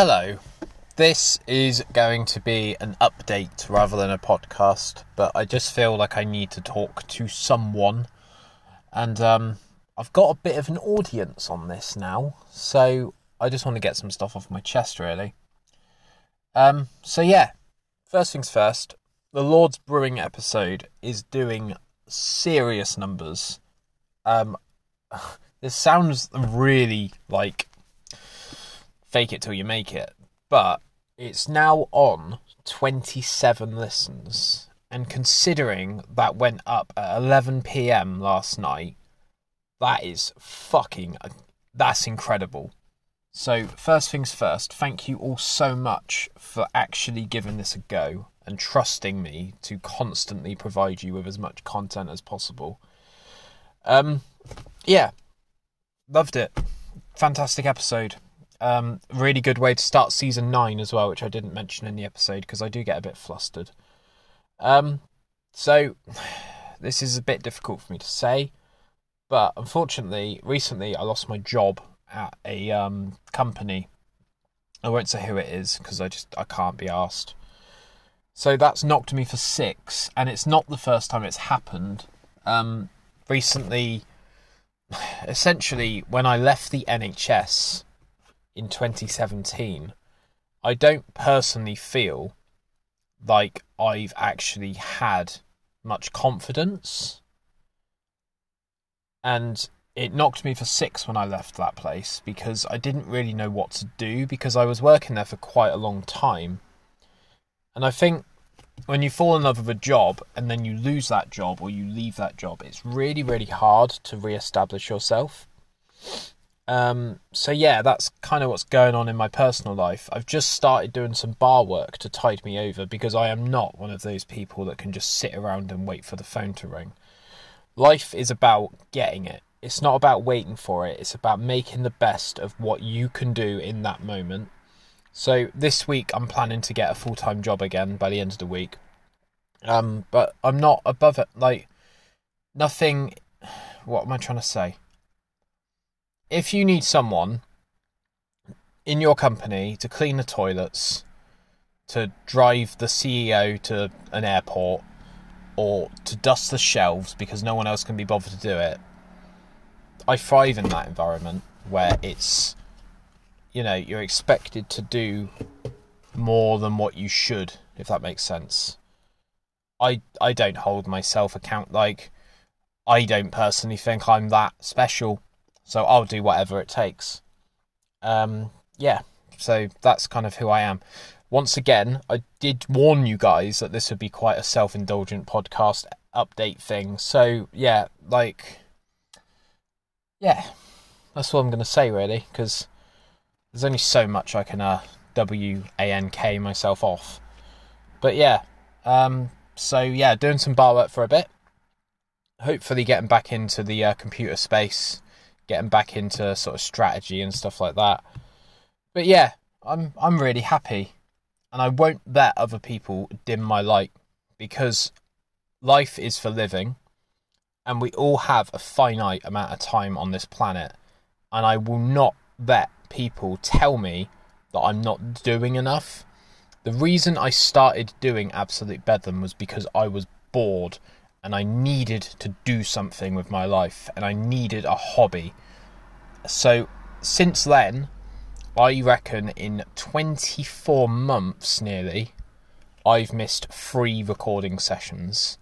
Hello. This is going to be an update rather than a podcast, but I just feel like I need to talk to someone. And um, I've got a bit of an audience on this now, so I just want to get some stuff off my chest, really. Um, so, yeah, first things first, the Lord's Brewing episode is doing serious numbers. Um, this sounds really like fake it till you make it. But it's now on 27 listens. And considering that went up at 11 pm last night, that is fucking. That's incredible. So, first things first, thank you all so much for actually giving this a go and trusting me to constantly provide you with as much content as possible. Um, yeah, loved it. Fantastic episode. Um, really good way to start season nine as well, which I didn't mention in the episode because I do get a bit flustered. Um, so this is a bit difficult for me to say, but unfortunately, recently I lost my job at a um, company. I won't say who it is because I just I can't be asked. So that's knocked me for six, and it's not the first time it's happened. Um, recently, essentially, when I left the NHS in 2017, I don't personally feel like I've actually had much confidence. And it knocked me for six when I left that place because I didn't really know what to do because I was working there for quite a long time. And I think when you fall in love with a job and then you lose that job or you leave that job, it's really, really hard to re establish yourself. Um, so yeah, that's kind of what's going on in my personal life. I've just started doing some bar work to tide me over because I am not one of those people that can just sit around and wait for the phone to ring. Life is about getting it. It's not about waiting for it. It's about making the best of what you can do in that moment. So this week I'm planning to get a full-time job again by the end of the week. Um, but I'm not above it. Like nothing. What am I trying to say? If you need someone in your company to clean the toilets, to drive the CEO to an airport, or to dust the shelves because no one else can be bothered to do it, I thrive in that environment where it's, you know, you're expected to do more than what you should, if that makes sense. I I don't hold myself account like I don't personally think I'm that special so I'll do whatever it takes. Um, yeah, so that's kind of who I am. Once again, I did warn you guys that this would be quite a self indulgent podcast update thing. So, yeah, like, yeah, that's what I'm going to say, really, because there's only so much I can uh, W A N K myself off. But yeah, um, so yeah, doing some bar work for a bit. Hopefully, getting back into the uh, computer space getting back into sort of strategy and stuff like that. But yeah, I'm I'm really happy, and I won't let other people dim my light because life is for living, and we all have a finite amount of time on this planet, and I will not let people tell me that I'm not doing enough. The reason I started doing Absolute Bedlam was because I was bored and I needed to do something with my life and I needed a hobby. So since then, I reckon in 24 months nearly, I've missed three recording sessions.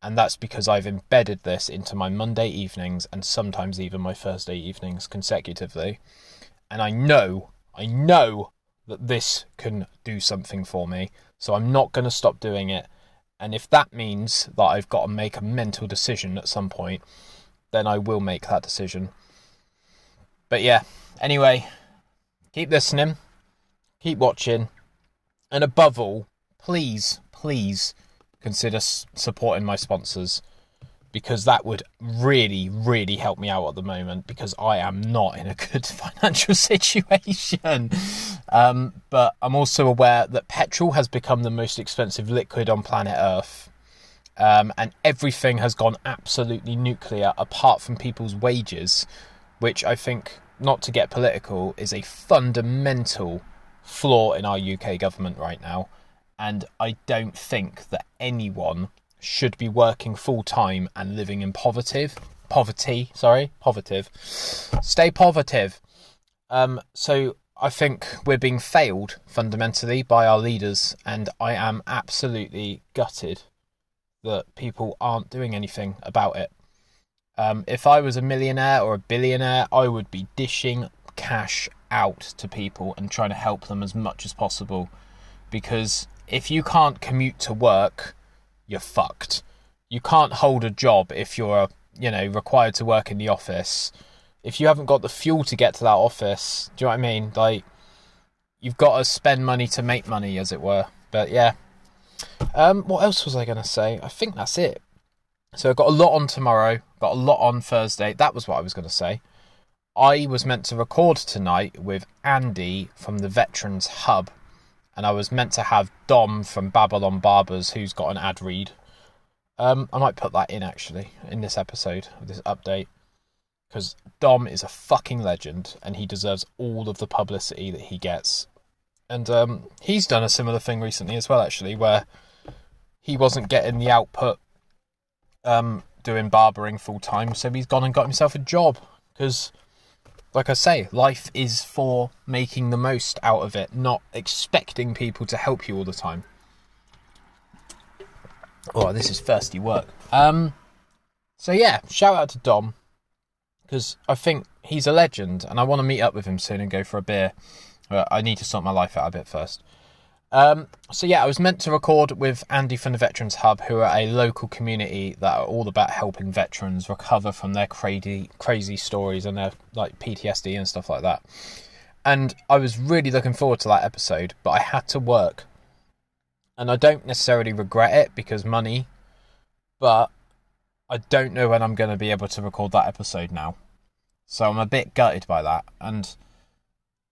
And that's because I've embedded this into my Monday evenings and sometimes even my Thursday evenings consecutively. And I know, I know that this can do something for me. So I'm not going to stop doing it and if that means that I've got to make a mental decision at some point, then I will make that decision. But yeah, anyway, keep listening, keep watching, and above all, please, please consider supporting my sponsors because that would really, really help me out at the moment because I am not in a good financial situation. Um, but I'm also aware that petrol has become the most expensive liquid on planet Earth. Um, and everything has gone absolutely nuclear apart from people's wages, which I think, not to get political, is a fundamental flaw in our UK government right now. And I don't think that anyone should be working full time and living in poverty. Poverty, sorry, poverty. Stay poverty. Um, so I think we're being failed fundamentally by our leaders, and I am absolutely gutted that people aren't doing anything about it. Um, if I was a millionaire or a billionaire, I would be dishing cash out to people and trying to help them as much as possible. Because if you can't commute to work, you're fucked. You can't hold a job if you're, you know, required to work in the office. If you haven't got the fuel to get to that office, do you know what I mean? Like, you've got to spend money to make money, as it were. But yeah. Um, what else was I going to say? I think that's it. So I've got a lot on tomorrow, got a lot on Thursday. That was what I was going to say. I was meant to record tonight with Andy from the Veterans Hub, and I was meant to have Dom from Babylon Barbers, who's got an ad read. Um, I might put that in actually in this episode this update because Dom is a fucking legend and he deserves all of the publicity that he gets. And um, he's done a similar thing recently as well, actually, where he wasn't getting the output um, doing barbering full time, so he's gone and got himself a job because, like I say, life is for making the most out of it, not expecting people to help you all the time. Oh, this is thirsty work. Um, so yeah, shout out to Dom because I think he's a legend, and I want to meet up with him soon and go for a beer. But I need to sort my life out a bit first. Um, so yeah, I was meant to record with Andy from the Veterans Hub, who are a local community that are all about helping veterans recover from their crazy, crazy stories and their like PTSD and stuff like that. And I was really looking forward to that episode, but I had to work, and I don't necessarily regret it because money, but I don't know when I'm going to be able to record that episode now. So I'm a bit gutted by that, and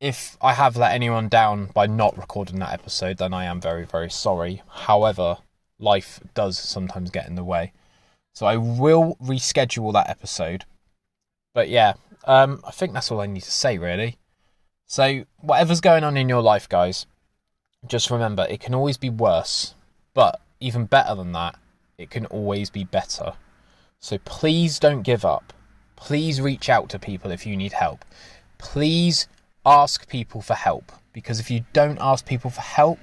if I have let anyone down by not recording that episode, then I am very, very sorry. However, life does sometimes get in the way. So I will reschedule that episode. But yeah, um, I think that's all I need to say, really. So, whatever's going on in your life, guys, just remember it can always be worse. But even better than that, it can always be better. So please don't give up. Please reach out to people if you need help. Please ask people for help because if you don't ask people for help,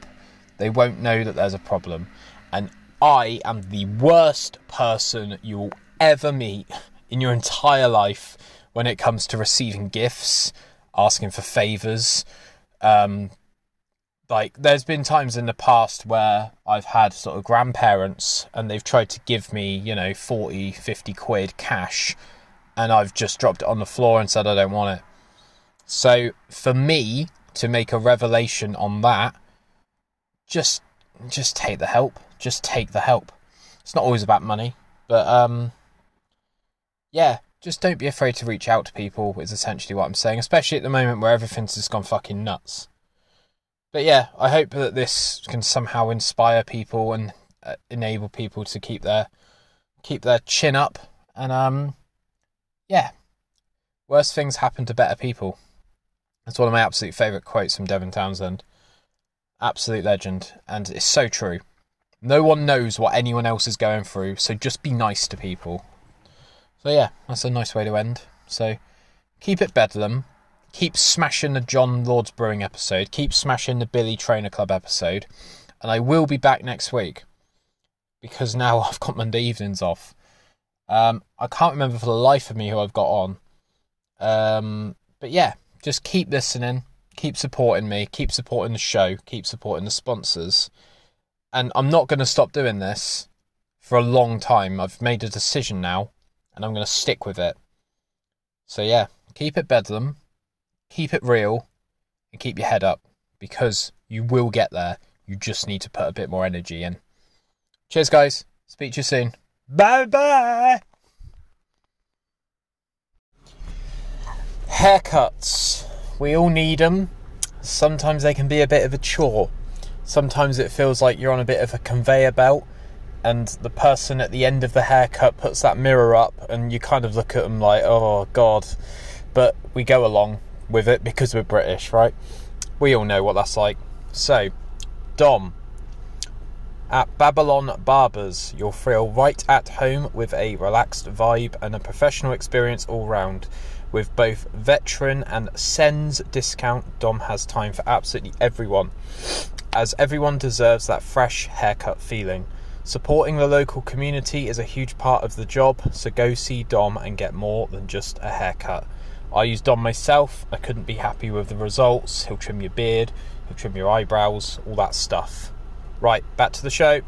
they won't know that there's a problem. And I am the worst person you will ever meet in your entire life when it comes to receiving gifts, asking for favors. Um, like, there's been times in the past where I've had sort of grandparents and they've tried to give me, you know, 40, 50 quid cash, and I've just dropped it on the floor and said I don't want it so for me to make a revelation on that, just just take the help. Just take the help. It's not always about money, but um, yeah, just don't be afraid to reach out to people. Is essentially what I'm saying, especially at the moment where everything's just gone fucking nuts. But yeah, I hope that this can somehow inspire people and uh, enable people to keep their keep their chin up and um, yeah, worse things happen to better people. That's one of my absolute favourite quotes from Devin Townsend. Absolute legend, and it's so true. No one knows what anyone else is going through, so just be nice to people. So yeah, that's a nice way to end. So keep it bedlam. Keep smashing the John Lords Brewing episode. Keep smashing the Billy Trainer Club episode. And I will be back next week. Because now I've got Monday evenings off. Um, I can't remember for the life of me who I've got on. Um, but yeah, just keep listening, keep supporting me, keep supporting the show, keep supporting the sponsors. And I'm not going to stop doing this for a long time. I've made a decision now, and I'm going to stick with it. So, yeah, keep it bedlam, keep it real, and keep your head up because you will get there. You just need to put a bit more energy in. Cheers, guys. Speak to you soon. Bye bye. Haircuts. We all need them. Sometimes they can be a bit of a chore. Sometimes it feels like you're on a bit of a conveyor belt and the person at the end of the haircut puts that mirror up and you kind of look at them like, oh god. But we go along with it because we're British, right? We all know what that's like. So, Dom. At Babylon Barbers, you'll feel right at home with a relaxed vibe and a professional experience all round. With both veteran and SENS discount, Dom has time for absolutely everyone, as everyone deserves that fresh haircut feeling. Supporting the local community is a huge part of the job, so go see Dom and get more than just a haircut. I use Dom myself, I couldn't be happy with the results. He'll trim your beard, he'll trim your eyebrows, all that stuff. Right, back to the show.